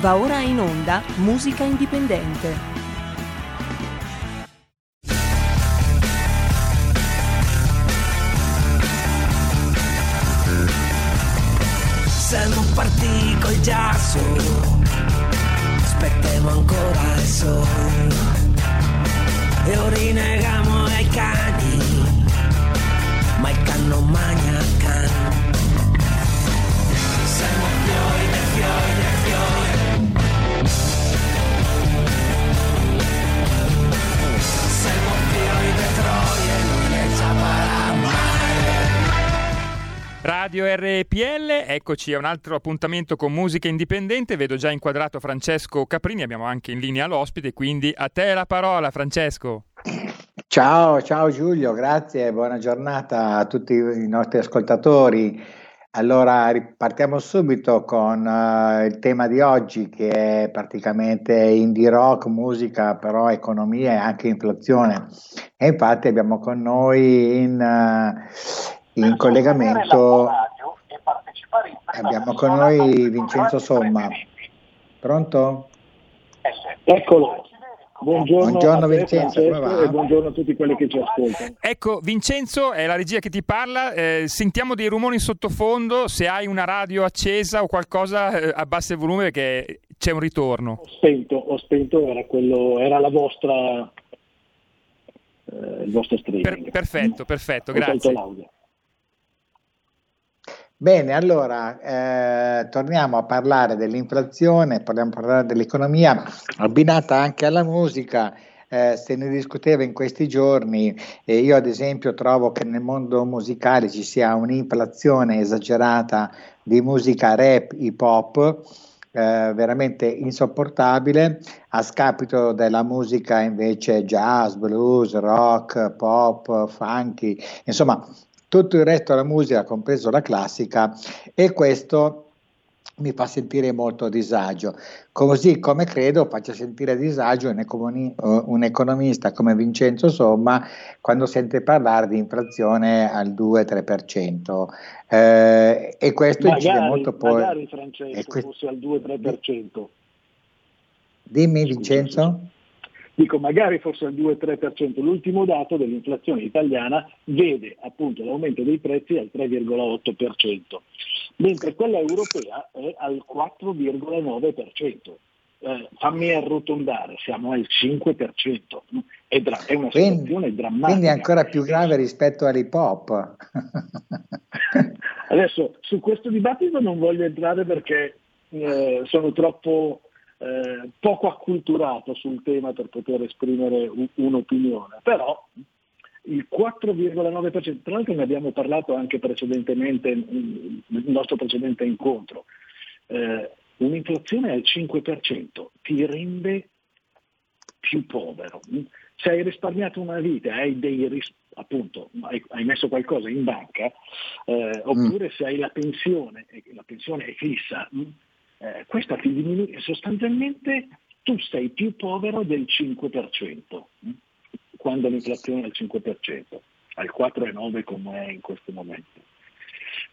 Va ora in onda Musica Indipendente. Siamo partiti col giasso, aspettiamo ancora il sole. E orinegamo ai cani, Radio RPL, eccoci a un altro appuntamento con musica indipendente, vedo già inquadrato Francesco Caprini, abbiamo anche in linea l'ospite, quindi a te la parola Francesco. Ciao, ciao Giulio, grazie, buona giornata a tutti i nostri ascoltatori. Allora, ripartiamo subito con eh, il tema di oggi che è praticamente indie rock, musica, però economia e anche inflazione. E infatti abbiamo con noi in, eh, in collegamento abbiamo con noi Vincenzo Somma. Pronto? Eccolo. Buongiorno, Buongiorno Vincenzo, e buongiorno a tutti quelli che ci ascoltano. Ecco, Vincenzo, è la regia che ti parla, eh, sentiamo dei rumori in sottofondo, se hai una radio accesa o qualcosa eh, abbassa il volume perché c'è un ritorno. Ho spento, ho spento, era, quello, era la vostra, eh, il vostro streaming. Per- perfetto, perfetto, Ho grazie. Bene, allora eh, torniamo a parlare dell'inflazione, parliamo parlare dell'economia, abbinata anche alla musica. eh, se ne discuteva in questi giorni e io ad esempio trovo che nel mondo musicale ci sia un'inflazione esagerata di musica rap, hip hop, eh, veramente insopportabile a scapito della musica invece jazz, blues, rock, pop, funky, insomma tutto il resto della musica, compreso la classica, e questo mi fa sentire molto a disagio, così come credo faccia sentire a disagio un, eh, economista come Vincenzo Somma quando sente parlare di inflazione al 2-3%. Eh, e questo incide Magari, molto poi... magari Francesco que- fosse al 2-3%. Dimmi Vincenzo? Dico, magari fosse al 2-3%. L'ultimo dato dell'inflazione italiana vede appunto l'aumento dei prezzi al 3,8%, mentre quella europea è al 4,9%. Eh, fammi arrotondare, siamo al 5%. È, dra- è una Quindi, situazione drammatica. quindi è ancora più grave rispetto all'hip hop. Adesso su questo dibattito non voglio entrare perché eh, sono troppo eh, poco acculturato sul tema per poter esprimere un- un'opinione, però il 4,9%, tra l'altro ne abbiamo parlato anche precedentemente mm, nel nostro precedente incontro, eh, un'inflazione al 5% ti rende più povero. Se hai risparmiato una vita, hai dei ris- appunto, hai, hai messo qualcosa in banca, eh, oppure se hai la pensione, e la pensione è fissa, mh, diminuisce, sostanzialmente tu sei più povero del 5%, mh, quando l'inflazione è al 5%, al 4,9% come è in questo momento.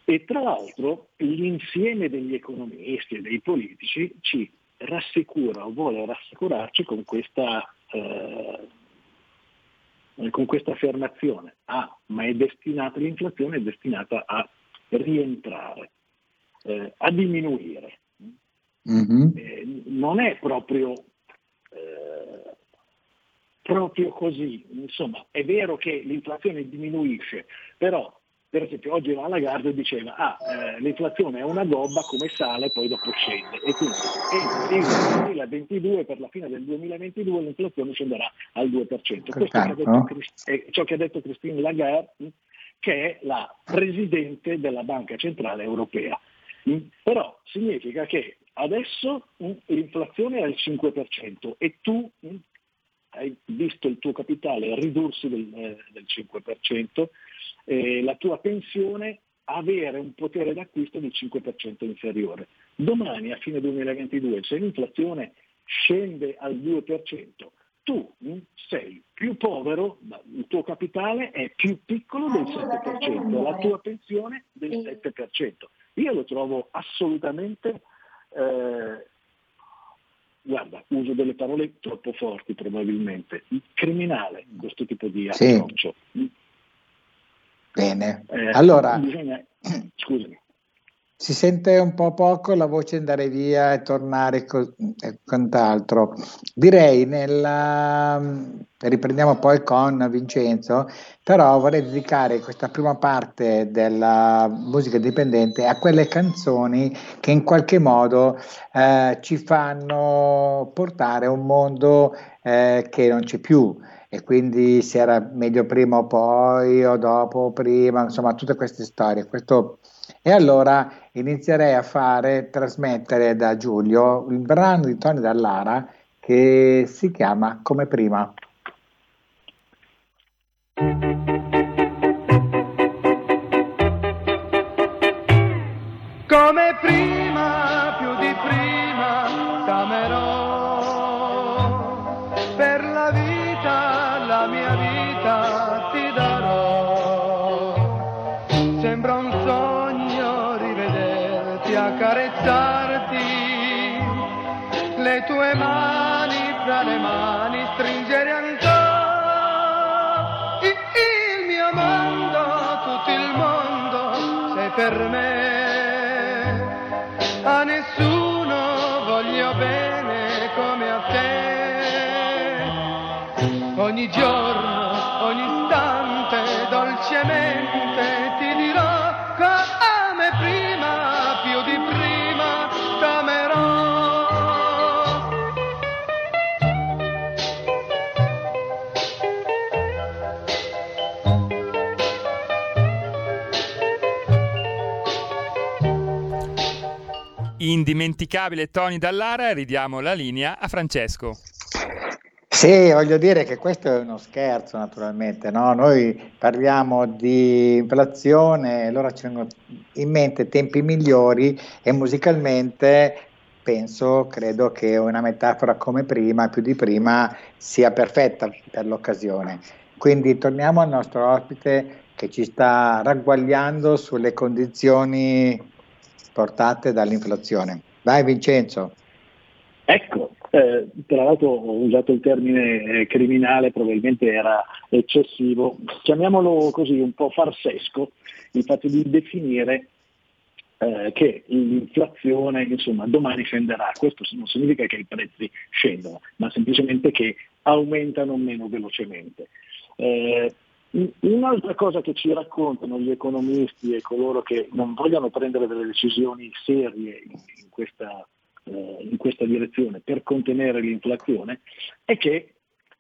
E tra l'altro l'insieme degli economisti e dei politici ci rassicura o vuole rassicurarci con questa, eh, con questa affermazione. Ah, ma destinata, l'inflazione è destinata a rientrare, eh, a diminuire. Mhm. Eh, non è proprio, eh, proprio così. Insomma, è vero che l'inflazione diminuisce, però per esempio oggi la Lagarde diceva ah, eh, l'inflazione è una gobba come sale poi dopo scende e quindi entro il 2022 per la fine del 2022 l'inflazione scenderà al 2%. Questo detto è ciò che ha detto Christine Lagarde che è la presidente della Banca Centrale Europea. Mm, Però significa che adesso mh, l'inflazione è al 5% e tu mh, hai visto il tuo capitale ridursi del, eh, del 5%, eh, la tua pensione avere un potere d'acquisto del 5% inferiore. Domani, a fine 2022, se l'inflazione scende al 2%, tu mh, sei più povero, ma il tuo capitale è più piccolo del 7%, la tua pensione del 7%. Io lo trovo assolutamente eh, guarda, uso delle parole troppo forti probabilmente, criminale questo tipo di approccio. Sì. Bene, eh, allora... Bisogna... Scusami. Si sente un po' poco la voce andare via e tornare co- e quant'altro. Direi nella... riprendiamo poi con Vincenzo, però vorrei dedicare questa prima parte della musica indipendente a quelle canzoni che in qualche modo eh, ci fanno portare a un mondo eh, che non c'è più e quindi se era meglio prima o poi o dopo o prima, insomma tutte queste storie. Questo e allora inizierei a fare, trasmettere da Giulio il brano di Tony Dallara che si chiama Come prima. Ogni giorno, ogni istante, dolcemente ti dirò come prima di prima t'amerò. Indimenticabile Tony Dallara, ridiamo la linea a Francesco. Sì, voglio dire che questo è uno scherzo naturalmente, no? noi parliamo di inflazione, allora ci vengono in mente tempi migliori e musicalmente penso, credo che una metafora come prima, più di prima, sia perfetta per l'occasione. Quindi torniamo al nostro ospite che ci sta ragguagliando sulle condizioni portate dall'inflazione. Vai Vincenzo. Ecco, eh, tra l'altro ho usato il termine eh, criminale, probabilmente era eccessivo, chiamiamolo così un po' farsesco, il fatto di definire eh, che l'inflazione insomma, domani scenderà. Questo non significa che i prezzi scendono, ma semplicemente che aumentano meno velocemente. Eh, un'altra cosa che ci raccontano gli economisti e coloro che non vogliono prendere delle decisioni serie in, in questa eh, in questa direzione per contenere l'inflazione è che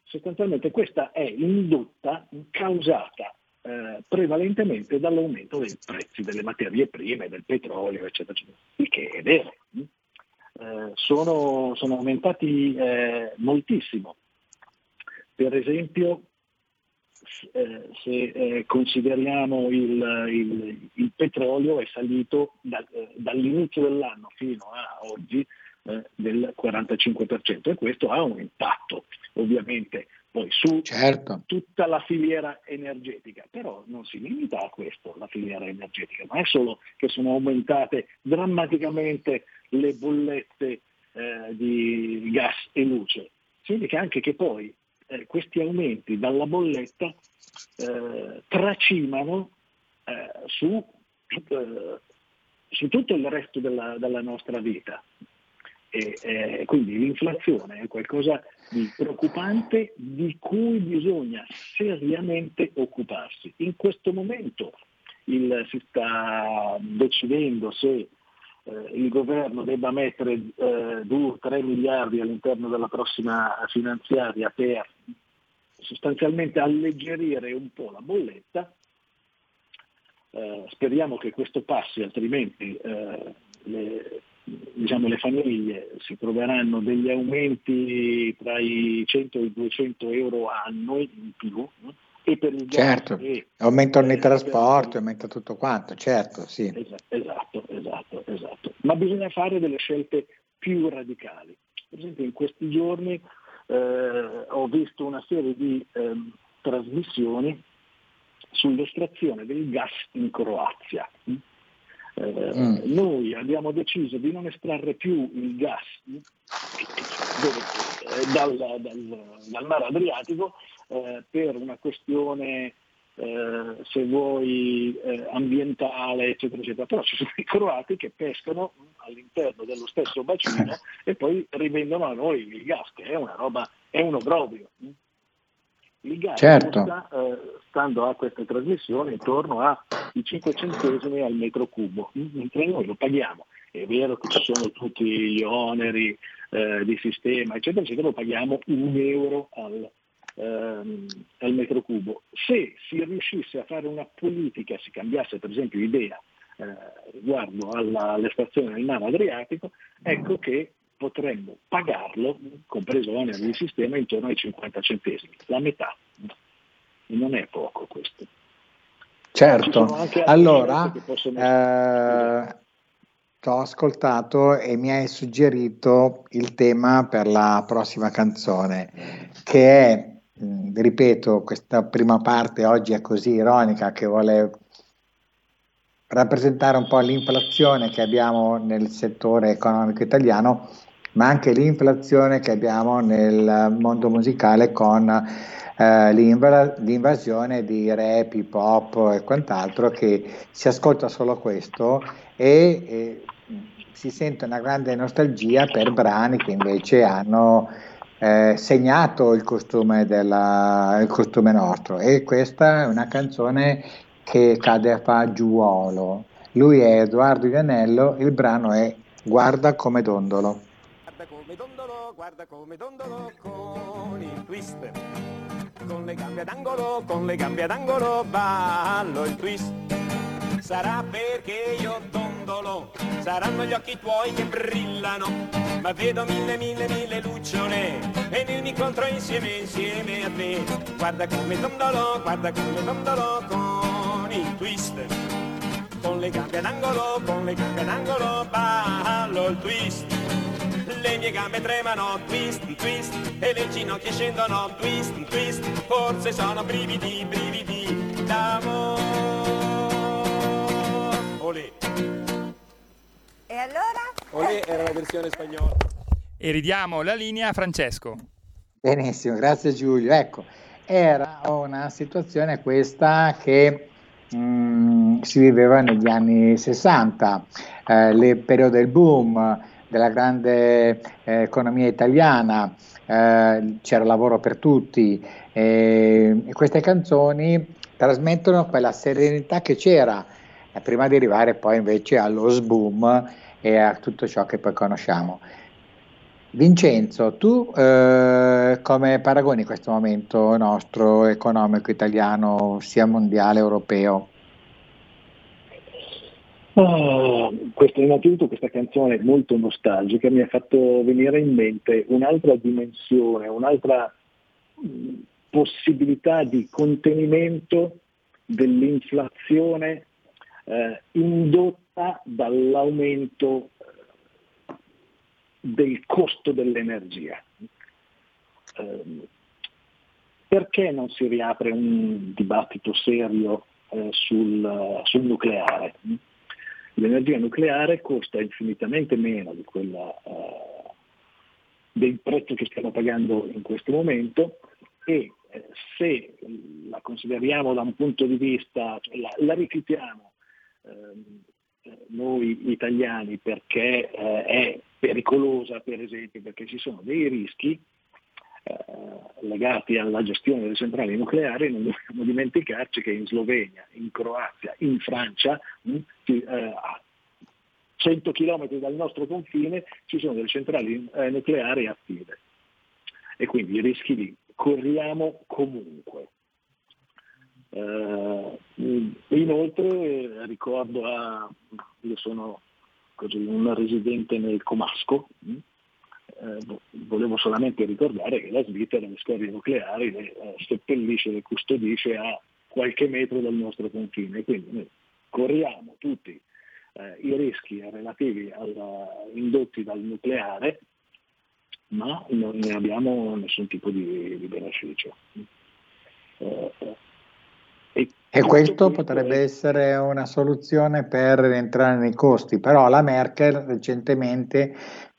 sostanzialmente questa è indotta, causata eh, prevalentemente dall'aumento dei prezzi delle materie prime, del petrolio, eccetera, eccetera. Il che è vero. Eh, sono, sono, aumentati eh, moltissimo. Per esempio, eh, se eh, consideriamo il, il, il, petrolio è salito da, eh, dall'inizio dell'anno fino a oggi eh, del 45% e questo ha un impatto ovviamente poi su certo. tutta la filiera energetica, però non si limita a questo la filiera energetica, non è solo che sono aumentate drammaticamente le bollette eh, di gas e luce, significa anche che poi eh, questi aumenti dalla bolletta eh, tracimano eh, su, eh, su, tutto il resto della, della nostra vita. E, eh, quindi l'inflazione è qualcosa di preoccupante di cui bisogna seriamente occuparsi. In questo momento il, si sta decidendo se eh, il governo debba mettere eh, 2-3 miliardi all'interno della prossima finanziaria per sostanzialmente alleggerire un po' la bolletta. Eh, speriamo che questo passi, altrimenti eh, le, diciamo, le, famiglie si troveranno degli aumenti tra i 100 e i 200 euro annui in più. No? e per il certo, e, aumentano i trasporti, aumenta tutto quanto, certo, sì. Esatto, esatto, esatto. Ma bisogna fare delle scelte più radicali. Per esempio in questi giorni eh, ho visto una serie di eh, trasmissioni sull'estrazione del gas in Croazia. Eh, mm. Noi abbiamo deciso di non estrarre più il gas dove, eh, dal, dal, dal, mare Adriatico eh, per una questione eh, se vuoi eh, ambientale eccetera eccetera però ci sono i croati che pescano all'interno dello stesso bacino e poi rivendono a noi il gas che è una roba è un obbrobrio gas certo. costa, eh, stando a queste trasmissioni intorno ai 5 centesimi al metro cubo mentre noi lo paghiamo è vero che ci sono tutti gli oneri eh, di sistema eccetera eccetera lo paghiamo un euro al, ehm, al metro cubo. Se si riuscisse a fare una politica, si cambiasse per esempio idea eh, riguardo alla, all'estrazione del mare Adriatico, ecco che potremmo pagarlo, compreso l'onere di sistema, intorno ai 50 centesimi, la metà. Non è poco questo. Certo, allora eh, ti ho ascoltato e mi hai suggerito il tema per la prossima canzone, che è ripeto, questa prima parte oggi è così ironica che vuole rappresentare un po' l'inflazione che abbiamo nel settore economico italiano, ma anche l'inflazione che abbiamo nel mondo musicale con eh, l'inv- l'invasione di rap, hip hop e quant'altro che si ascolta solo questo e, e si sente una grande nostalgia per brani che invece hanno eh, segnato il costume, della, il costume nostro e questa è una canzone che cade a fagiolo. Lui è Edoardo Ianello, il brano è Guarda come dondolo. Come dondolo, guarda come dondolo con il twist. Con le gambe ad angolo, con le gambe ad angolo ballo il twist. Sarà perché io dondolo, saranno gli occhi tuoi che brillano, ma vedo mille, mille, mille lucciole e mi incontro insieme, insieme a te. Guarda come dondolo, guarda come dondolo con il twist. Con le gambe ad angolo, con le gambe ad angolo, ballo il twist. Le mie gambe tremano, twist, twist, e le ginocchia scendono, twist, twist. Forse sono brividi, brividi d'amore. Olè. E allora? Olè era la versione spagnola. E ridiamo la linea a Francesco. Benissimo, grazie Giulio. Ecco, era una situazione questa che mh, mm, si viveva negli anni 60, eh, il periodo del boom della grande eh, economia italiana, eh, c'era lavoro per tutti e queste canzoni trasmettono quella serenità che c'era eh, prima di arrivare poi invece allo sboom e a tutto ciò che poi conosciamo. Vincenzo, tu eh, come paragoni questo momento nostro economico italiano, sia mondiale, europeo? Oh, questo, innanzitutto questa canzone molto nostalgica mi ha fatto venire in mente un'altra dimensione, un'altra possibilità di contenimento dell'inflazione eh, indotta dall'aumento eh, del costo dell'energia. Eh, perché non si riapre un dibattito serio eh, sul, sul, nucleare? L'energia nucleare costa infinitamente meno di quella, eh, del prezzo che stiamo pagando in questo momento e eh, se la consideriamo da un punto di vista, cioè la, la rifiutiamo Ehm, noi italiani perché eh, è pericolosa, per esempio, perché ci sono dei rischi eh, legati alla gestione delle centrali nucleari, non dobbiamo dimenticarci che in Slovenia, in Croazia, in Francia, eh, a 100 km dal nostro confine ci sono delle centrali eh, nucleari attive e quindi i rischi li corriamo comunque. Eh, inoltre eh, ricordo a, io sono un residente nel Comasco, eh, volevo solamente ricordare che la Svizzera le scorie nucleari le eh, seppellisce, le custodisce a qualche metro dal nostro confine, quindi noi corriamo tutti eh, i rischi relativi alla, indotti dal nucleare, ma non ne abbiamo nessun tipo di, di beneficio. Eh, e questo potrebbe essere una soluzione per rientrare nei costi, però la Merkel recentemente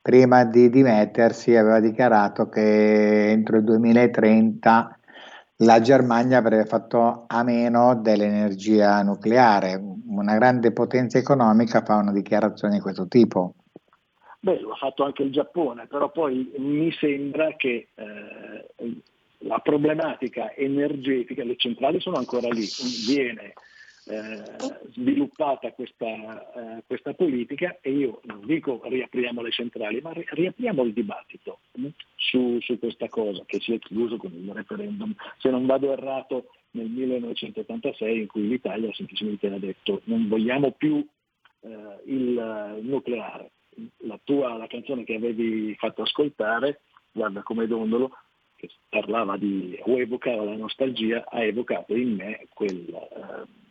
prima di dimettersi aveva dichiarato che entro il 2030 la Germania avrebbe fatto a meno dell'energia nucleare. Una grande potenza economica fa una dichiarazione di questo tipo. Beh, lo ha fatto anche il Giappone, però poi mi sembra che eh, la problematica energetica, le centrali sono ancora lì, viene eh, sviluppata questa, eh, questa, politica e io non dico riapriamo le centrali, ma riapriamo il dibattito su, su, questa cosa che si è chiuso con il referendum. Se non vado errato nel 1986 in cui l'Italia semplicemente ha detto non vogliamo più eh, il nucleare. La tua la canzone che avevi fatto ascoltare, guarda come dondolo, che parlava di o evocava la nostalgia, ha evocato in me quel, eh,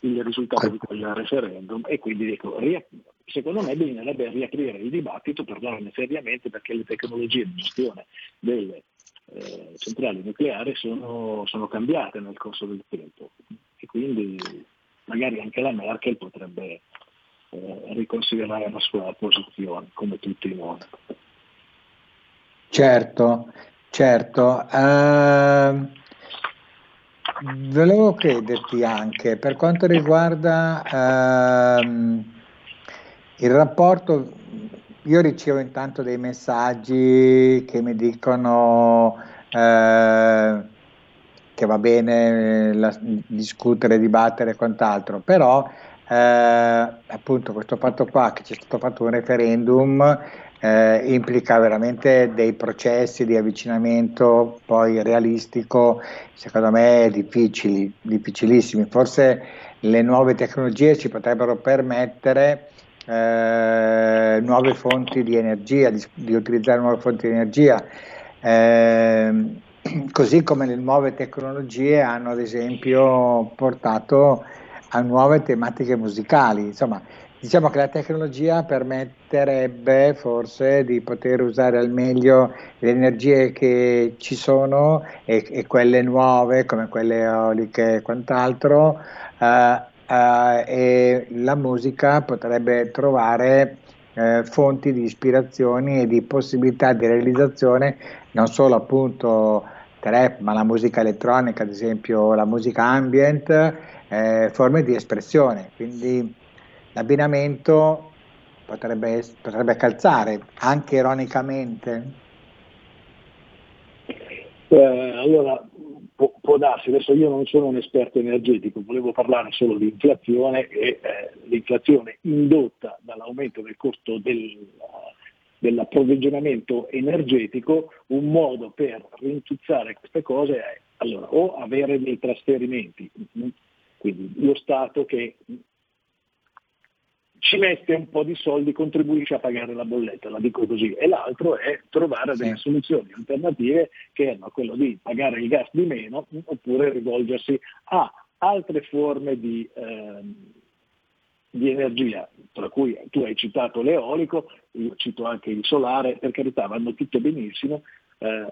il risultato di quel referendum e quindi dico, secondo me bisognerebbe riaprire il dibattito, parlarne seriamente perché le tecnologie di gestione delle eh, centrali nucleari sono, sono, cambiate nel corso del tempo e quindi magari anche la Merkel potrebbe eh, riconsiderare la sua posizione come tutti noi. Certo, certo. Uh, volevo chiederti anche per quanto riguarda uh, il rapporto, io ricevo intanto dei messaggi che mi dicono uh, che va bene la, discutere, dibattere e quant'altro, però eh, appunto questo fatto qua che c'è stato fatto un referendum eh, implica veramente dei processi di avvicinamento poi realistico, secondo me difficili, difficilissimi. Forse le nuove tecnologie ci potrebbero permettere eh, nuove fonti di energia, di, di, utilizzare nuove fonti di energia. Eh, così come le nuove tecnologie hanno ad esempio portato a nuove tematiche musicali. Insomma, Diciamo che la tecnologia permetterebbe forse di poter usare al meglio le energie che ci sono e, e quelle nuove come quelle eoliche e quant'altro eh, eh, e la musica potrebbe trovare eh, fonti di ispirazioni e di possibilità di realizzazione non solo appunto trap ma la musica elettronica ad esempio la musica ambient eh, forme di espressione. Quindi l'abbinamento potrebbe, potrebbe calzare anche ironicamente. Eh, allora, può, può, darsi, adesso io non sono un esperto energetico, volevo parlare solo di inflazione e eh, l'inflazione indotta dall'aumento del costo del, dell'approvvigionamento energetico, un modo per rintuzzare queste cose è allora, o avere dei trasferimenti, quindi lo Stato che ci mette un po' di soldi, contribuisce a pagare la bolletta, la dico così, e l'altro è trovare delle sì. soluzioni alternative che erano quello di pagare il gas di meno oppure rivolgersi a altre forme di, eh, di energia, tra cui tu hai citato l'eolico, io cito anche il solare, per carità vanno tutte benissimo. Eh,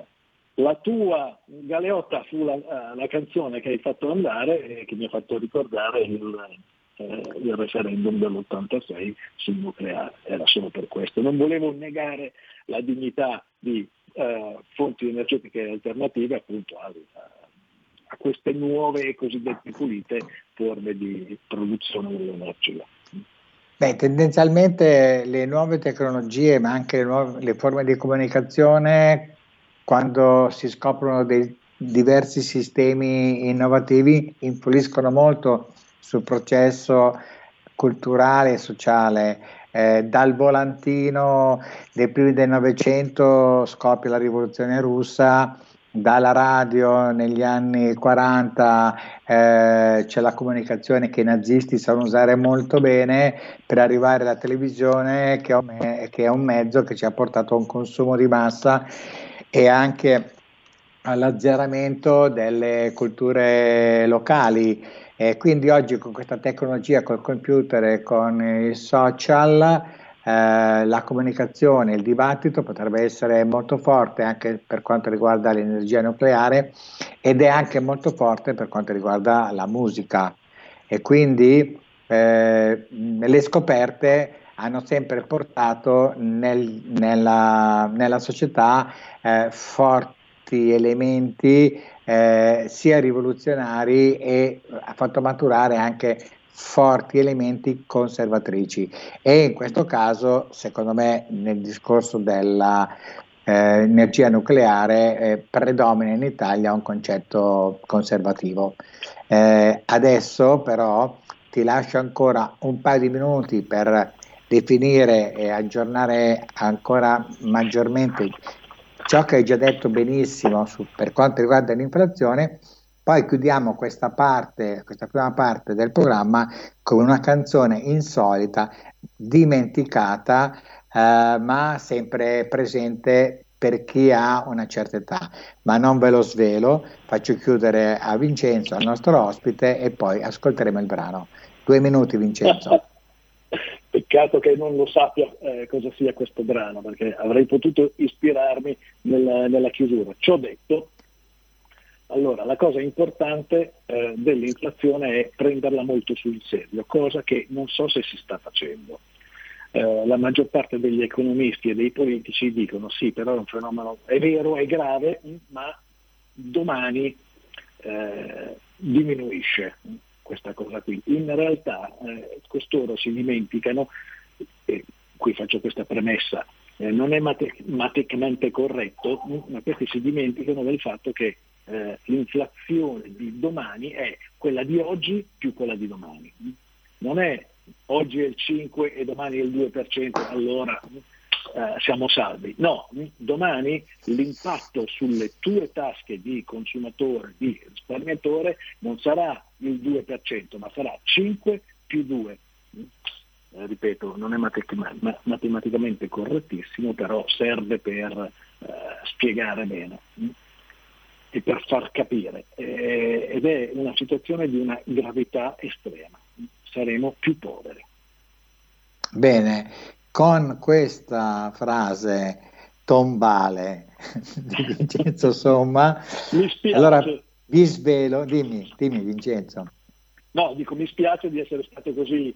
la tua Galeotta fu la, la, canzone che hai fatto andare e che mi ha fatto ricordare il, eh, il referendum dell'86 sul nucleare, era solo per questo. Non volevo negare la dignità di eh, fonti energetiche alternative appunto a, a queste nuove e cosiddette pulite forme di produzione dell'energia. Beh, tendenzialmente le nuove tecnologie, ma anche le, nuove, le forme di comunicazione, quando si scoprono dei diversi sistemi innovativi, influiscono molto sul processo culturale e sociale. Eh, dal volantino dei primi del Novecento scoppia la rivoluzione russa, dalla radio negli anni 40 eh, c'è la comunicazione che i nazisti sanno usare molto bene per arrivare alla televisione che è, me- che è un mezzo che ci ha portato a un consumo di massa e anche all'azzeramento delle culture locali. E quindi oggi con questa tecnologia, col computer e con i social, eh, la comunicazione, il dibattito potrebbe essere molto forte anche per quanto riguarda l'energia nucleare ed è anche molto forte per quanto riguarda la musica. E quindi eh, le scoperte hanno sempre portato nel- nella, nella società eh, forti elementi eh, sia rivoluzionari e ha fatto maturare anche forti elementi conservatrici e in questo caso secondo me nel discorso della eh, nucleare eh, predomina in Italia un concetto conservativo. Eh, adesso però ti lascio ancora un paio di minuti per definire e aggiornare ancora maggiormente ciò che hai già detto benissimo su, per quanto riguarda l'inflazione. Poi chiudiamo questa parte, questa prima parte del programma con una canzone insolita, dimenticata, eh, ma sempre presente per chi ha una certa età. Ma non ve lo svelo, faccio chiudere a Vincenzo, al nostro ospite, e poi ascolteremo il brano. Due minuti, Vincenzo. Peccato che non lo sappia eh, cosa sia questo brano, perché avrei potuto ispirarmi nella, nella chiusura. Ciò detto, allora, la cosa importante eh, dell'inflazione è prenderla molto sul serio, cosa che non so se si sta facendo. Eh, la maggior parte degli economisti e dei politici dicono sì, però è un fenomeno, è vero, è grave, ma domani eh, diminuisce questa cosa qui. In realtà eh, costoro si dimenticano, e qui faccio questa premessa, eh, non è matematicamente corretto, ma questi si dimenticano del fatto che eh, l'inflazione di domani è quella di oggi più quella di domani. Non è oggi è il 5 e domani è il 2%, allora eh, siamo salvi. No, domani l'impatto sulle tue tasche di consumatore, di risparmiatore, non sarà il 2%, ma sarà 5 più 2. Eh, ripeto, non è matematicamente correttissimo, però serve per eh, spiegare bene e per far capire. Ed è una situazione di una gravità estrema. Saremo più poveri. Bene, con questa frase tombale di Vincenzo Somma, mi spiace. allora vi svelo, dimmi, dimmi Vincenzo. No, dico mi spiace di essere stato così.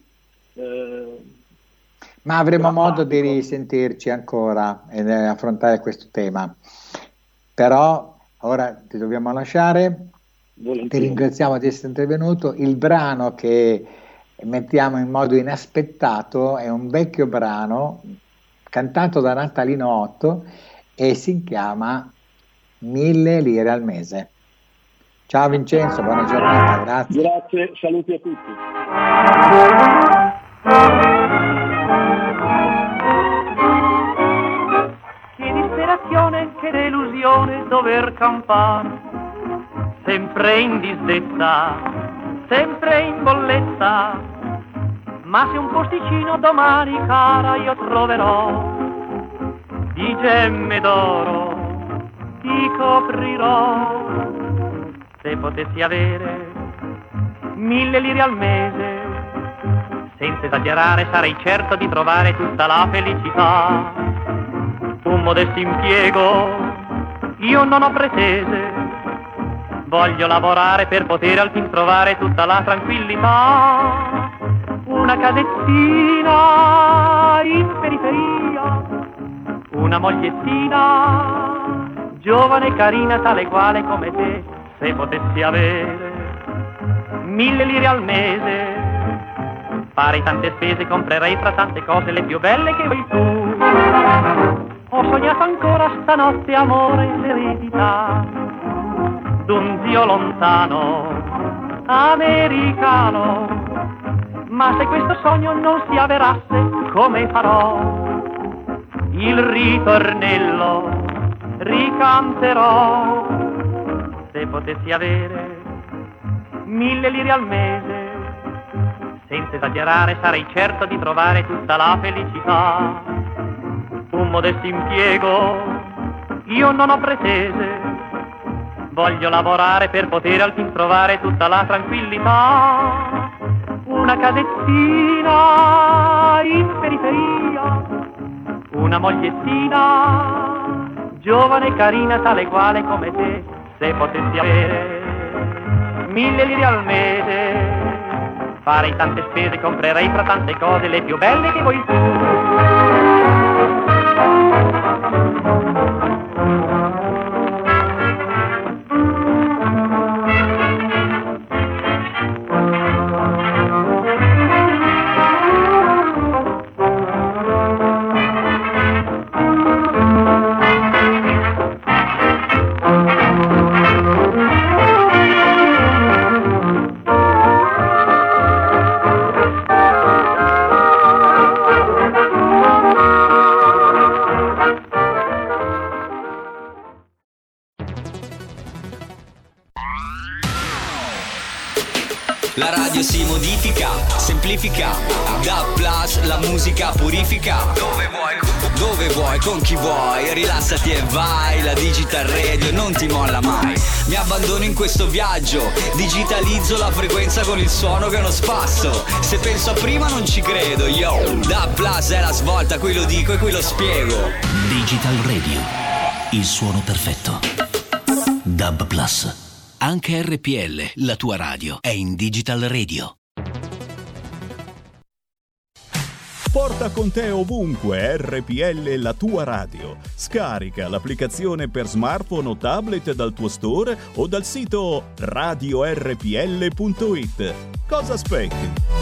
Eh, Ma avremo modo di risentirci ancora e affrontare questo tema. Però ora ti dobbiamo lasciare. Volentieri. Ti ringraziamo di essere intervenuto. Il brano che mettiamo in modo inaspettato è un vecchio brano cantato da Natalino 8 e si chiama Mille lire al mese. Ciao Vincenzo, buona giornata, grazie. Grazie, saluti a tutti. Che disperazione, che delusione dover campare, sempre in disdetta, sempre in bolletta, ma se un posticino domani cara io troverò, di gemme d'oro ti coprirò, se potessi avere mille lire al mese, senza esagerare sarei certo di trovare tutta la felicità. Un modesto impiego, io non ho pretese, voglio lavorare per poter al fin trovare tutta la tranquillità. Una casettina in periferia, una mogliettina, giovane e carina tale quale come te, se potessi avere mille lire al mese, farei tante spese, comprerei tra tante cose le più belle che vuoi tu. Ho sognato ancora stanotte amore e l'eredità d'un zio lontano, americano. Ma se questo sogno non si avverasse, come farò? Il ritornello ricanterò. Se potessi avere mille lire al mese, senza esagerare sarei certo di trovare tutta la felicità. Un modesto impiego, io non ho pretese, voglio lavorare per poter al fin trovare tutta la tranquillità. Una casettina in periferia, una mogliettina, giovane e carina tale quale come te, se potessi avere mille lire al mese, Farei tante spese, comprerei fra tante cose le più belle che vuoi tu. Qui lo dico e qui lo spiego. Digital Radio, il suono perfetto. Dub Plus. Anche RPL, la tua radio, è in Digital Radio. Porta con te ovunque RPL la tua radio. Scarica l'applicazione per smartphone o tablet dal tuo store o dal sito radiorpl.it. Cosa aspetti?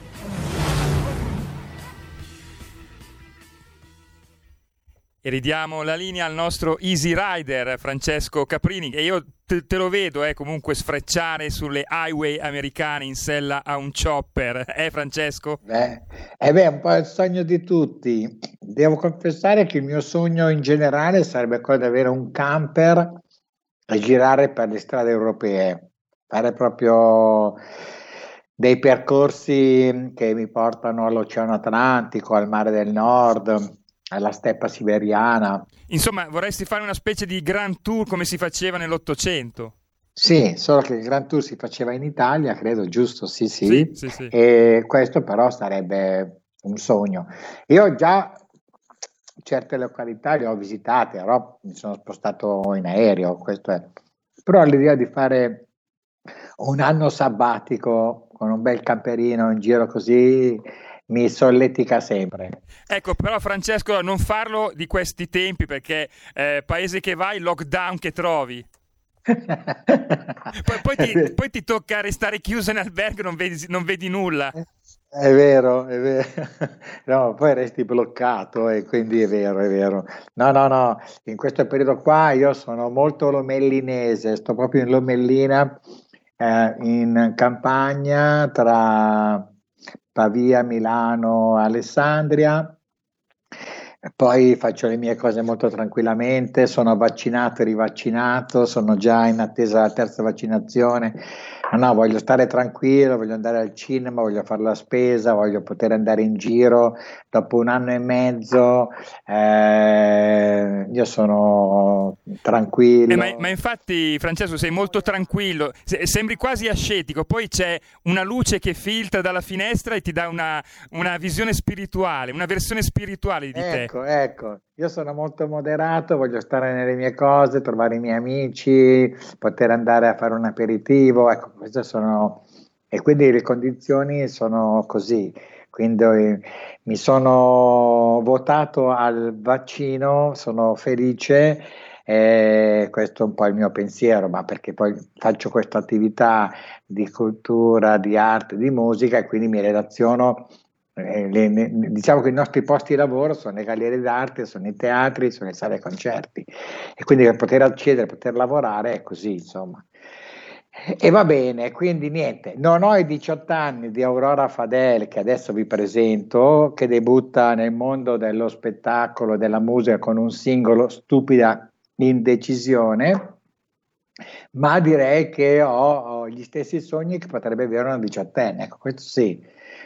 E ridiamo la linea al nostro Easy Rider Francesco Caprini, che io te, te lo vedo eh, comunque sfrecciare sulle highway americane in sella a un chopper, eh Francesco? Beh, eh beh, è un po' il sogno di tutti. Devo confessare che il mio sogno in generale sarebbe quello di avere un camper e girare per le strade europee, fare proprio dei percorsi che mi portano all'Oceano Atlantico, al Mare del Nord, alla steppa siberiana. Insomma, vorresti fare una specie di grand tour come si faceva nell'Ottocento? Sì, solo che il Grand Tour si faceva in Italia, credo, giusto? Sì, sì. Sì, sì, sì. E questo però sarebbe un sogno. Io già certe località le ho visitate, però mi sono spostato in aereo, questo è. Però l'idea di fare un anno sabbatico con un bel camperino in giro così mi solletica sempre. Ecco, però Francesco, non farlo di questi tempi perché eh, paese che vai, lockdown che trovi. poi, poi, ti, poi, ti, tocca restare chiuso in albergo, non vedi, non vedi nulla. È vero, è vero. No, poi resti bloccato e quindi è vero, è vero. No, no, no, in questo periodo qua io sono molto lomellinese, sto proprio in Lomellina, eh, in campagna tra Pavia, Milano, Alessandria. Poi faccio le mie cose molto tranquillamente, sono vaccinato e rivaccinato, sono già in attesa della terza vaccinazione. No, voglio stare tranquillo, voglio andare al cinema, voglio fare la spesa, voglio poter andare in giro. Dopo un anno e mezzo eh, io sono tranquillo. Eh, ma, ma, infatti, Francesco, sei molto tranquillo, sembri quasi ascetico. Poi c'è una luce che filtra dalla finestra e ti dà una, una visione spirituale, una versione spirituale di ecco, te. Ecco, ecco. Io sono molto moderato, voglio stare nelle mie cose, trovare i miei amici, poter andare a fare un aperitivo, ecco, queste sono... E quindi le condizioni sono così. Quindi eh, mi sono votato al vaccino, sono felice, eh, questo è un po' il mio pensiero, ma perché poi faccio questa attività di cultura, di arte, di musica e quindi mi relaziono eh, le, diciamo che i nostri posti di lavoro sono le gallerie d'arte, sono i teatri, sono le sale concerti. E quindi per poter accedere, poter lavorare è così insomma. E va bene, quindi niente, non ho i 18 anni di Aurora Fadel che adesso vi presento, che debutta nel mondo dello spettacolo, della musica con un singolo Stupida Indecisione, ma direi che ho, ho gli stessi sogni che potrebbe avere una diciottenne, ecco questo sì,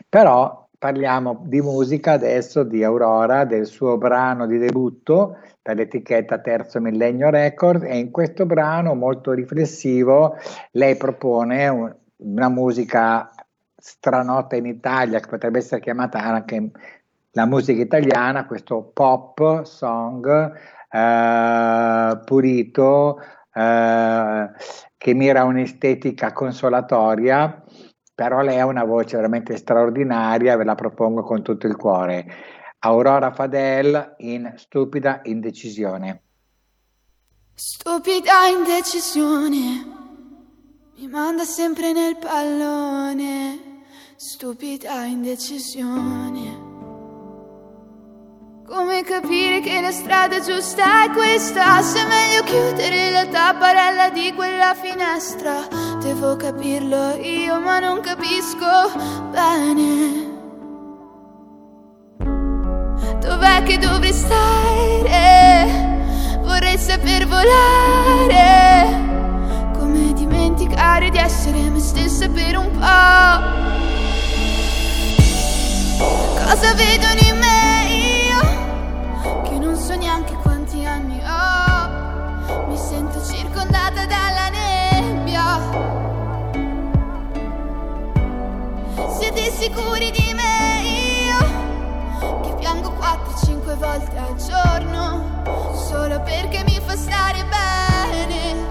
però parliamo di musica adesso di Aurora, del suo brano di debutto per l'etichetta Terzo Millennio Record e in questo brano molto riflessivo lei propone un, una musica stranota in Italia che potrebbe essere chiamata anche la musica italiana, questo pop song eh, pulito eh, che mira un'estetica consolatoria, però lei ha una voce veramente straordinaria, ve la propongo con tutto il cuore. Aurora Fadel in Stupida Indecisione. Stupida indecisione, mi manda sempre nel pallone, stupida indecisione. Come capire che la strada giusta è questa? Se è meglio chiudere la tapparella di quella finestra. Devo capirlo io, ma non capisco bene. Dov'è che dovrei stare? Vorrei saper volare. Come dimenticare di essere me stessa per un po'? Cosa vedono in me? So neanche quanti anni ho, mi sento circondata dalla nebbia. Siete sicuri di me io, che piango 4-5 volte al giorno, solo perché mi fa stare bene.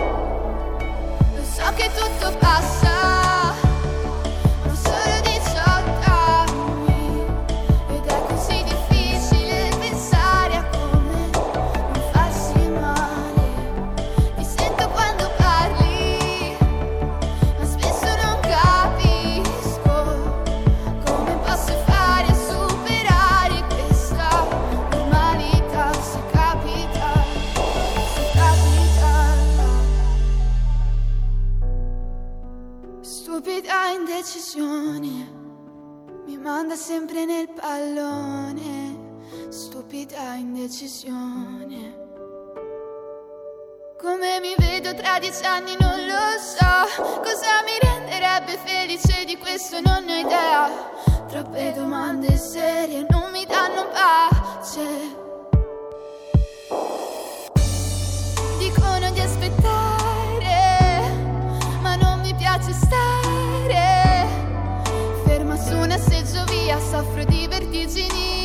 Lo so che tutto passa. Tra dieci anni non lo so, cosa mi renderebbe felice di questo non ho idea. Troppe domande serie non mi danno pace. Dicono di aspettare, ma non mi piace stare su una seggiovia soffro di vertigini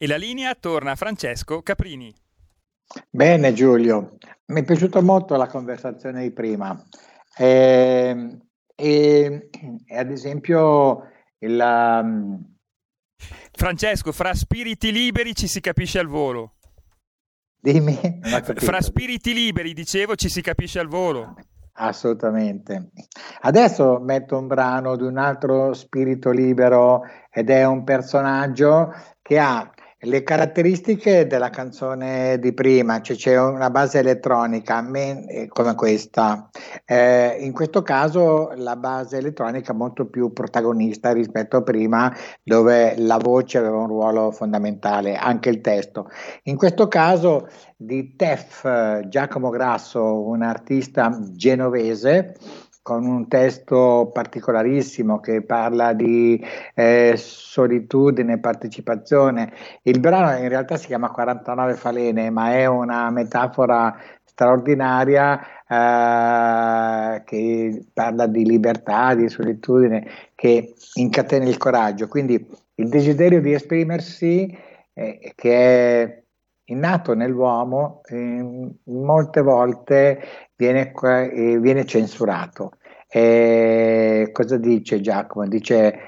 E la linea torna a Francesco Caprini. Bene Giulio, mi è piaciuta molto la conversazione di prima. Eh, e, e, ad esempio il... Um... Francesco, fra spiriti liberi ci si capisce al volo. Dimmi. Fra spiriti liberi, dicevo, ci si capisce al volo. Assolutamente. Adesso metto un brano di un altro spirito libero ed è un personaggio che ha le caratteristiche della canzone di prima, cioè c'è una base elettronica eh, come questa, eh, in questo caso la base elettronica è molto più protagonista rispetto a prima dove la voce aveva un ruolo fondamentale, anche il testo. In questo caso di Tef Giacomo Grasso, un artista genovese, con un testo particolarissimo che parla di eh, solitudine, partecipazione. Il brano in realtà si chiama 49 falene, ma è una metafora straordinaria eh, che parla di libertà, di solitudine, che incatena il coraggio. Quindi il desiderio di esprimersi eh, che è innato nell'uomo eh, molte volte viene, eh, viene censurato. E cosa dice Giacomo? Dice,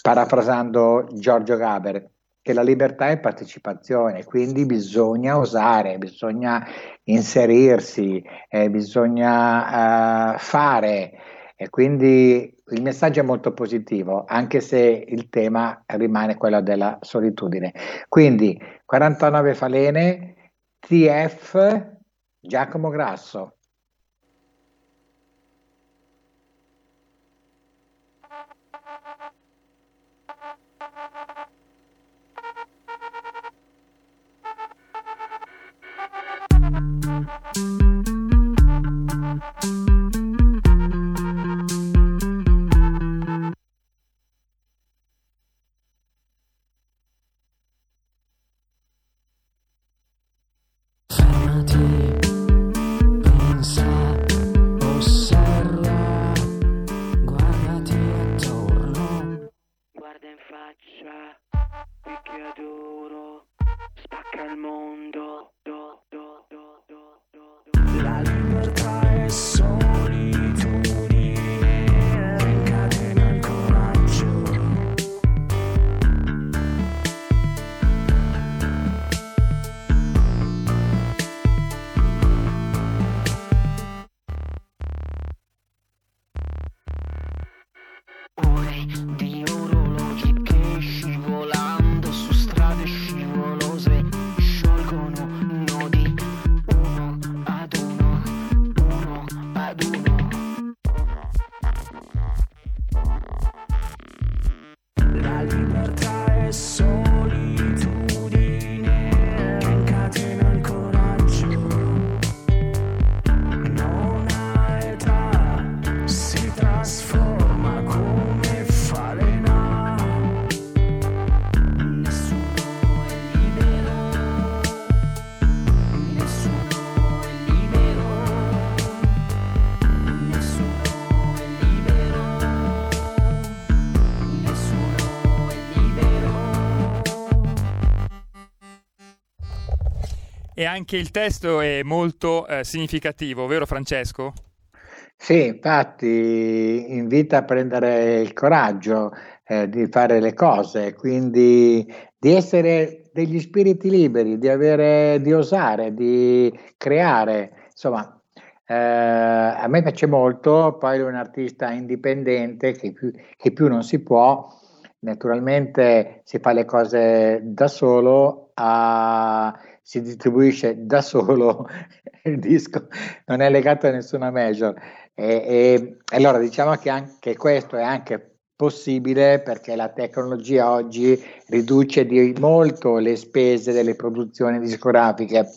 parafrasando Giorgio Gaber, che la libertà è partecipazione, quindi bisogna osare, bisogna inserirsi, eh, bisogna uh, fare. E quindi il messaggio è molto positivo, anche se il tema rimane quello della solitudine. Quindi 49 falene, TF Giacomo Grasso. E anche il testo è molto eh, significativo, vero Francesco? Sì, infatti invita a prendere il coraggio eh, di fare le cose, quindi di essere degli spiriti liberi, di, avere, di osare, di creare. Insomma, eh, a me piace molto, poi è un artista indipendente che più, che più non si può, naturalmente si fa le cose da solo, a si distribuisce da solo il disco, non è legato a nessuna major. E, e, allora diciamo che anche questo è anche possibile perché la tecnologia oggi riduce di molto le spese delle produzioni discografiche.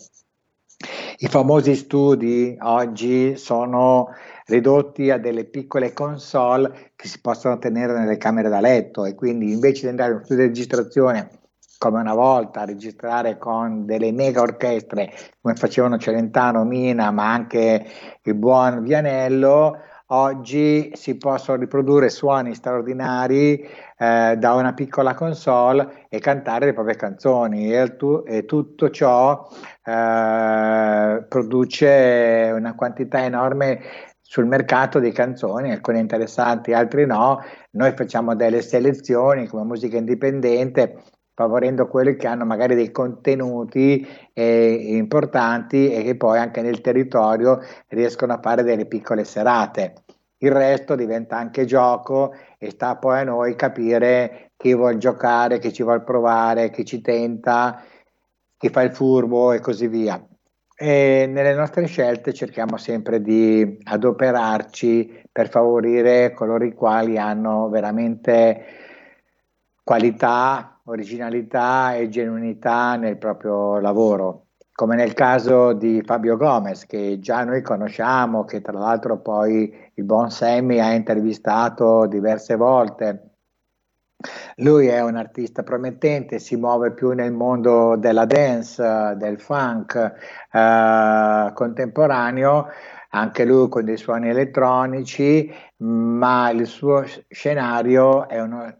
I famosi studi oggi sono ridotti a delle piccole console che si possono tenere nelle camere da letto e quindi invece di andare in uno studio di registrazione come una volta, registrare con delle mega orchestre come facevano Celentano, Mina, ma anche il buon Vianello, oggi si possono riprodurre suoni straordinari eh, da una piccola console e cantare le proprie canzoni e, tu, e tutto ciò eh, produce una quantità enorme sul mercato di canzoni, alcune interessanti, altre no. Noi facciamo delle selezioni come musica indipendente favorendo quelli che hanno magari dei contenuti eh, importanti e che poi anche nel territorio riescono a fare delle piccole serate. Il resto diventa anche gioco e sta poi a noi capire chi vuole giocare, chi ci vuole provare, chi ci tenta, chi fa il furbo e così via. E nelle nostre scelte cerchiamo sempre di adoperarci per favorire coloro i quali hanno veramente qualità, originalità e genuinità nel proprio lavoro, come nel caso di Fabio Gomez, che già noi conosciamo, che tra l'altro poi il buon Sammy ha intervistato diverse volte. Lui è un artista promettente, si muove più nel mondo della dance, del funk eh, contemporaneo, anche lui con dei suoni elettronici, ma il suo scenario è uno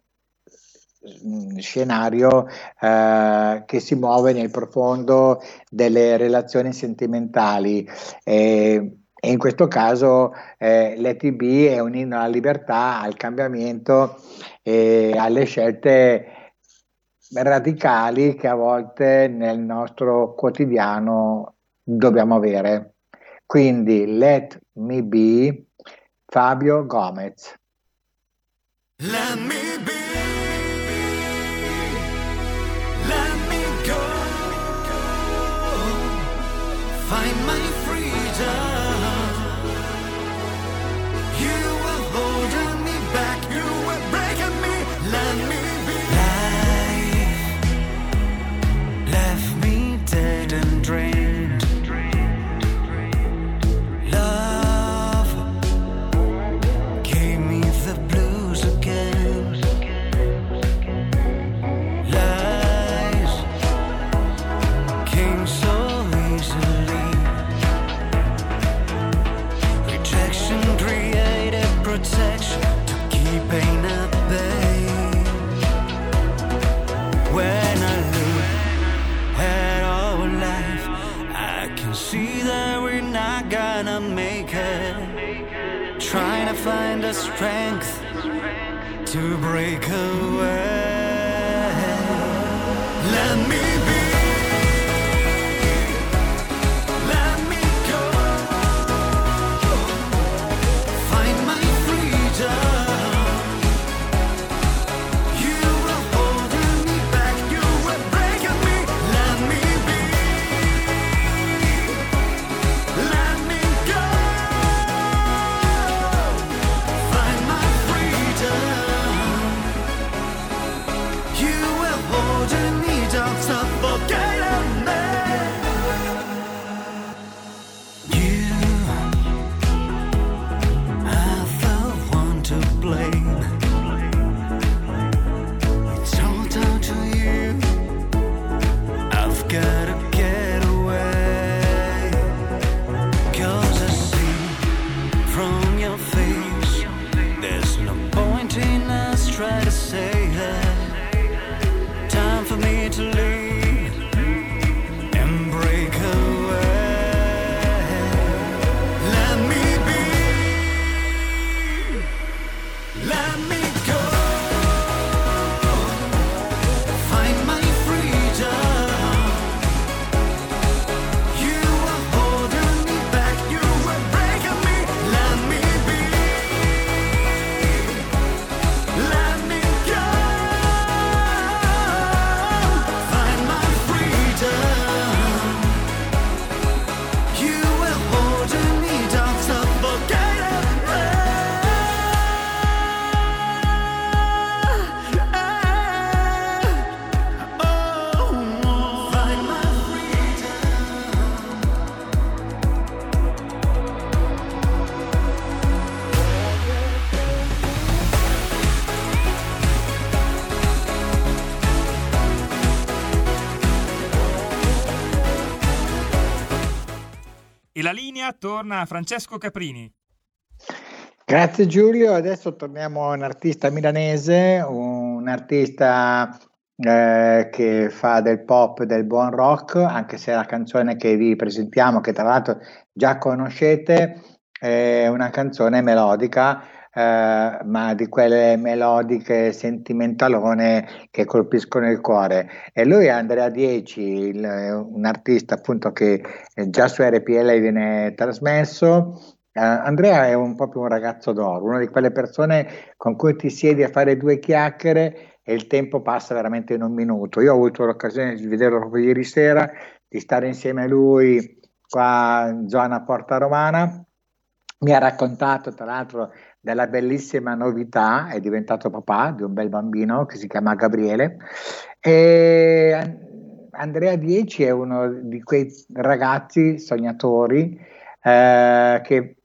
scenario eh, che si muove nel profondo delle relazioni sentimentali. E, e in questo caso eh, l'ETB è un inno alla libertà, al cambiamento e alle scelte radicali che a volte nel nostro quotidiano dobbiamo avere. Quindi Let Me Be, Fabio Gomez. Let me be, find my linea torna Francesco Caprini. Grazie Giulio, adesso torniamo a un artista milanese, un artista eh, che fa del pop, del buon rock, anche se la canzone che vi presentiamo, che tra l'altro già conoscete, è una canzone melodica, eh, ma di quelle melodiche sentimentalone che colpiscono il cuore. E lui è Andrea Dieci, il- un artista appunto che eh, già su RPL viene trasmesso. Eh, Andrea è un, proprio un ragazzo d'oro, una di quelle persone con cui ti siedi a fare due chiacchiere e il tempo passa veramente in un minuto. Io ho avuto l'occasione di vederlo proprio ieri sera, di stare insieme a lui qua in zona Porta Romana. Mi ha raccontato tra l'altro della bellissima novità, è diventato papà di un bel bambino che si chiama Gabriele. E An- Andrea Dieci è uno di quei ragazzi sognatori eh, che,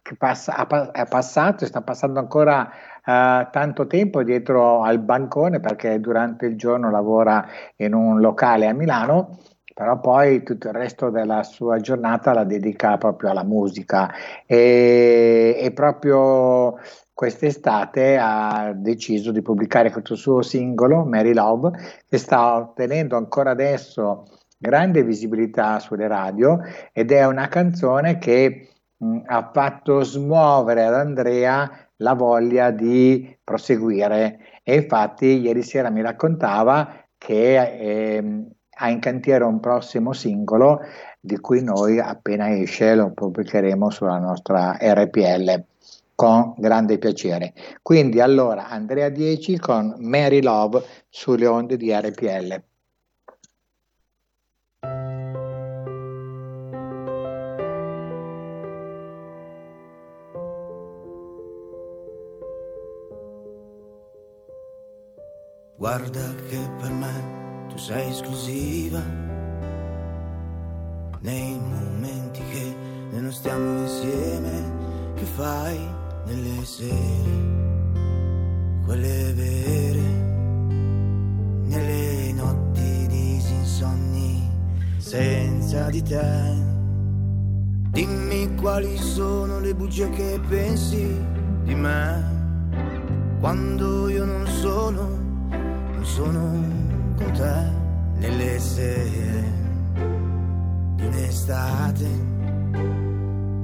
che passa- ha, è passato e sta passando ancora eh, tanto tempo dietro al bancone perché durante il giorno lavora in un locale a Milano però poi tutto il resto della sua giornata la dedica proprio alla musica. E, e proprio quest'estate ha deciso di pubblicare questo suo singolo, Mary Love, che sta ottenendo ancora adesso grande visibilità sulle radio ed è una canzone che mh, ha fatto smuovere ad Andrea la voglia di proseguire. E infatti ieri sera mi raccontava che eh, ha in cantiere un prossimo singolo di cui noi appena esce lo pubblicheremo sulla nostra RPL con grande piacere. Quindi allora Andrea 10 con Mary Love sulle onde di RPL. Guarda che per me sei esclusiva. Nei momenti che non stiamo insieme, che fai nelle sere, quelle vere, nelle notti disinsonni, senza di te. Dimmi quali sono le bugie che pensi di me quando io non sono sono con te nelle sere di un'estate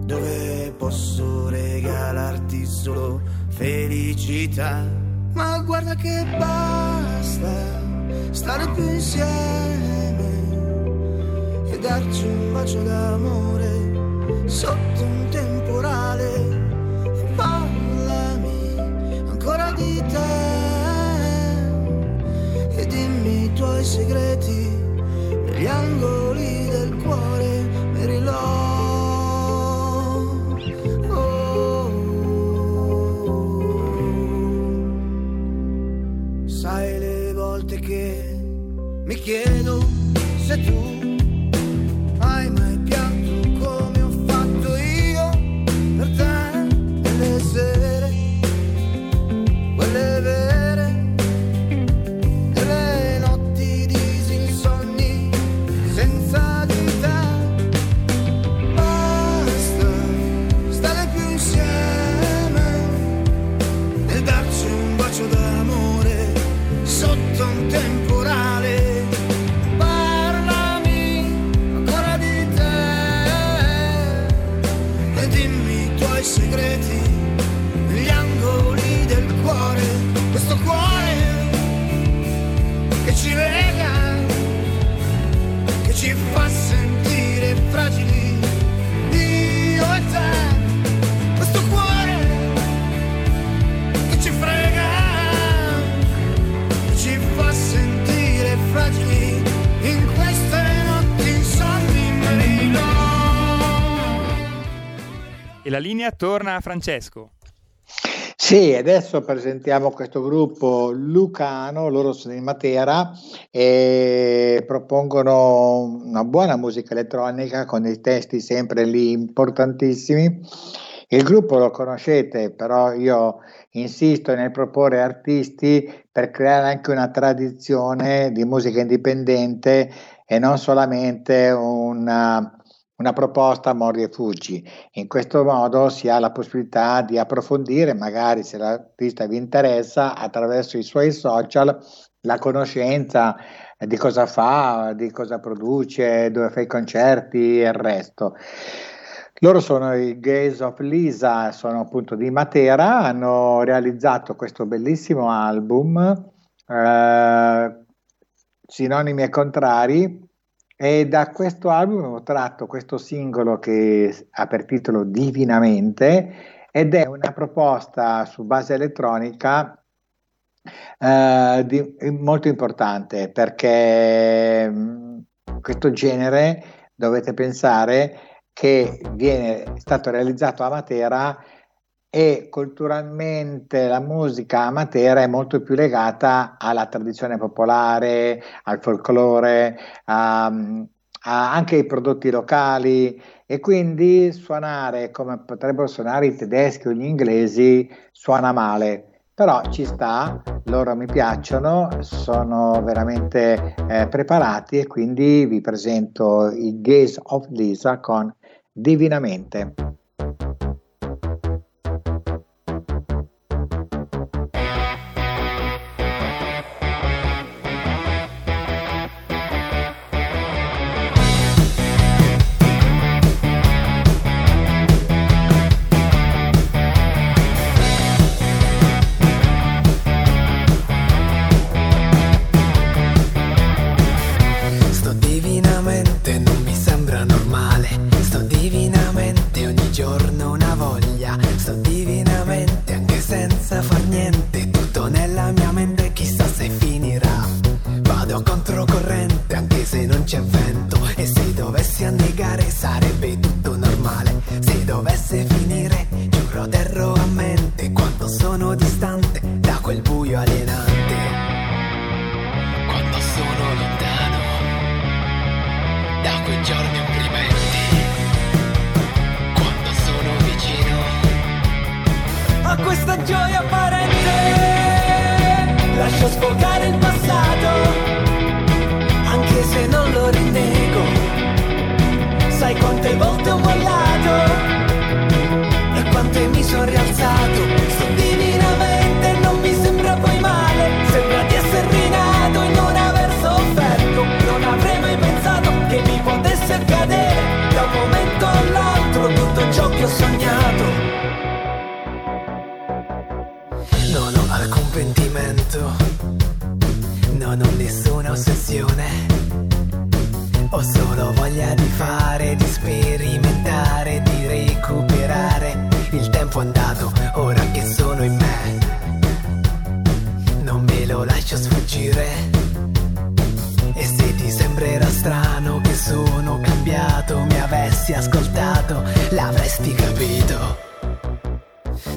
dove posso regalarti solo felicità. Ma guarda che basta stare più insieme e darci un bacio d'amore sotto un temporale. Tuoi segreti negli angoli del cuore, Marilò. Oh, sai le volte che mi chiedo se tu la linea torna a Francesco. Sì, adesso presentiamo questo gruppo lucano, loro sono in Matera e propongono una buona musica elettronica con dei testi sempre lì importantissimi. Il gruppo lo conoscete, però io insisto nel proporre artisti per creare anche una tradizione di musica indipendente e non solamente una una proposta mordi e fuggi. In questo modo si ha la possibilità di approfondire, magari se l'artista vi interessa, attraverso i suoi social, la conoscenza di cosa fa, di cosa produce, dove fa i concerti e il resto. Loro sono i Gays of Lisa, sono appunto di Matera, hanno realizzato questo bellissimo album, eh, Sinonimi e Contrari, e da questo album ho tratto questo singolo che ha per titolo Divinamente ed è una proposta su base elettronica eh, di, molto importante perché mm, questo genere dovete pensare che viene stato realizzato a Matera e culturalmente la musica Matera è molto più legata alla tradizione popolare, al folklore, a, a anche ai prodotti locali e quindi suonare come potrebbero suonare i tedeschi o gli inglesi suona male però ci sta, loro mi piacciono, sono veramente eh, preparati e quindi vi presento i Gaze of Lisa con Divinamente. Tutto l'avresti capito.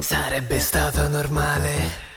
Sarebbe stato normale.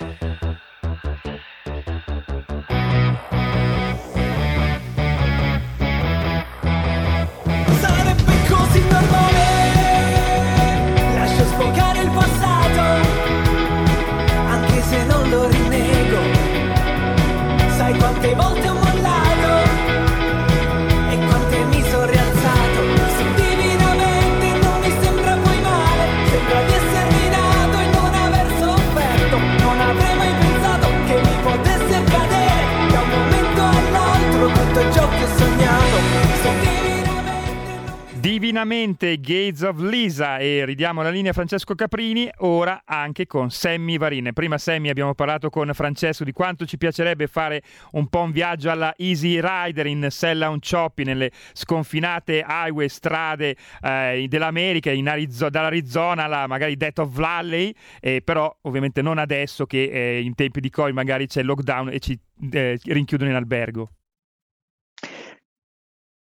Divinamente Gates of Lisa e ridiamo la linea Francesco Caprini, ora anche con Sammy Varin. Prima Sammy abbiamo parlato con Francesco di quanto ci piacerebbe fare un po' un viaggio alla Easy Rider in Sella un Cioppi nelle sconfinate highway, strade eh, dell'America, Arizo- dall'Arizona alla magari Death of Valley, eh, però ovviamente non adesso che eh, in tempi di Covid magari c'è il lockdown e ci eh, rinchiudono in albergo.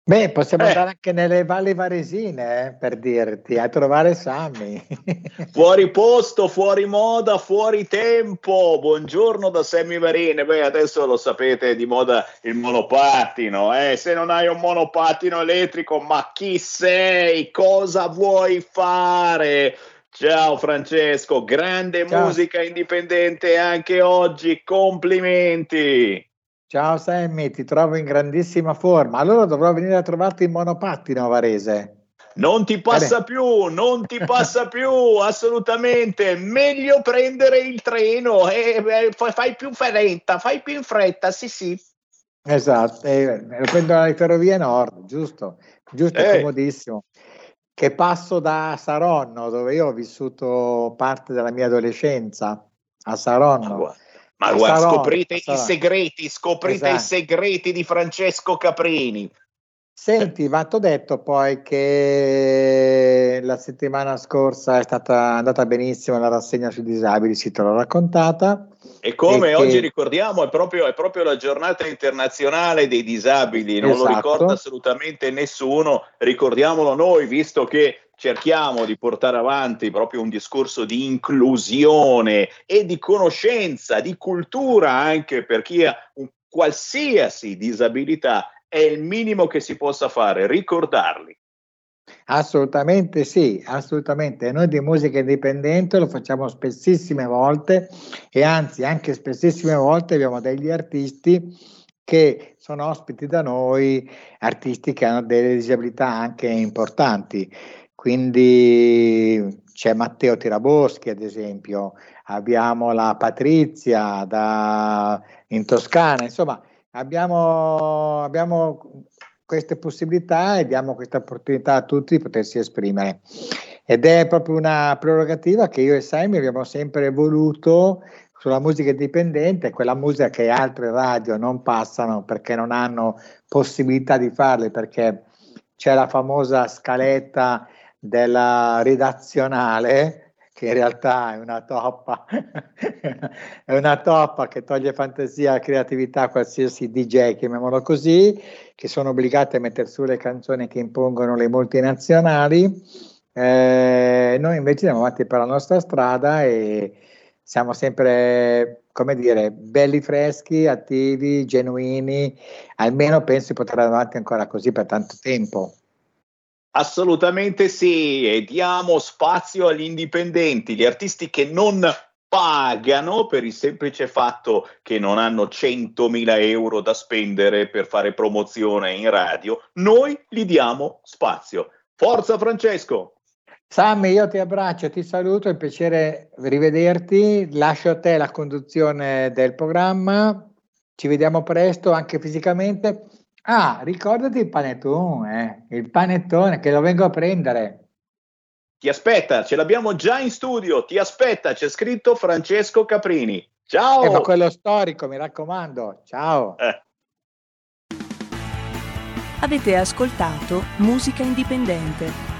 Beh, possiamo Eh. andare anche nelle valli varesine, eh, per dirti, a trovare Sammy. Fuori posto, fuori moda, fuori tempo. Buongiorno da Sammy Marine. Beh, adesso lo sapete di moda il monopattino. Eh? Se non hai un monopattino elettrico, ma chi sei? Cosa vuoi fare? Ciao Francesco, grande Ciao. musica indipendente anche oggi. Complimenti. Ciao Sammy, ti trovo in grandissima forma. Allora dovrò venire a trovarti in monopattino a Varese. Non ti passa più, non ti passa più, assolutamente. Meglio prendere il treno e eh, fai- più fretta, fai più in fretta, sì, sì. Esatto, eh, lo prendo alle ferrovie nord, giusto? Giusto, Eh. comodissimo. Che passo da Saronno, dove io ho vissuto parte della mia adolescenza, a Saronno. Ma guarda, scoprite a i segreti, scoprite i Esatto. segreti di Francesco Caprini. Senti, ma ti ho detto poi che la settimana scorsa è stata andata benissimo la rassegna sui disabili, sì, te l'ho raccontata. E come E che- oggi ricordiamo, è proprio, è proprio la giornata internazionale dei disabili, non lo Esatto. ricorda assolutamente nessuno, ricordiamolo noi, visto che cerchiamo di portare avanti proprio un discorso di inclusione e di conoscenza, di cultura anche per chi ha un qualsiasi disabilità, è il minimo che si possa fare, ricordarli. Assolutamente sì, assolutamente. Noi di musica indipendente lo facciamo spessissime volte e anzi anche spessissime volte abbiamo degli artisti che sono ospiti da noi, artisti che hanno delle disabilità anche importanti. Quindi c'è Matteo Tiraboschi, ad esempio, abbiamo la Patrizia da, in Toscana, insomma, abbiamo, abbiamo queste possibilità e diamo questa opportunità a tutti di potersi esprimere. Ed è proprio una prerogativa che io e Simon abbiamo sempre voluto sulla musica indipendente, quella musica che altre radio non passano perché non hanno possibilità di farle, perché c'è la famosa scaletta della redazionale che in realtà è una toppa, è una toppa che toglie fantasia e creatività a qualsiasi DJ, chiamiamolo così, che sono obbligati a mettere su le canzoni che impongono le multinazionali. Eh, noi invece andiamo avanti per la nostra strada e siamo sempre, come dire, belli freschi, attivi, genuini, almeno penso di poter andare avanti ancora così per tanto tempo. Assolutamente sì, e diamo spazio agli indipendenti, gli artisti che non pagano per il semplice fatto che non hanno 100.000 euro da spendere per fare promozione in radio, noi gli diamo spazio. Forza Francesco! Sammy, io ti abbraccio, ti saluto, è un piacere rivederti, lascio a te la conduzione del programma, ci vediamo presto anche fisicamente. Ah, ricordati il panettone, eh? il panettone che lo vengo a prendere. Ti aspetta, ce l'abbiamo già in studio, ti aspetta, c'è scritto Francesco Caprini. Ciao! Eh, ma quello storico, mi raccomando, ciao! Eh. Avete ascoltato Musica Indipendente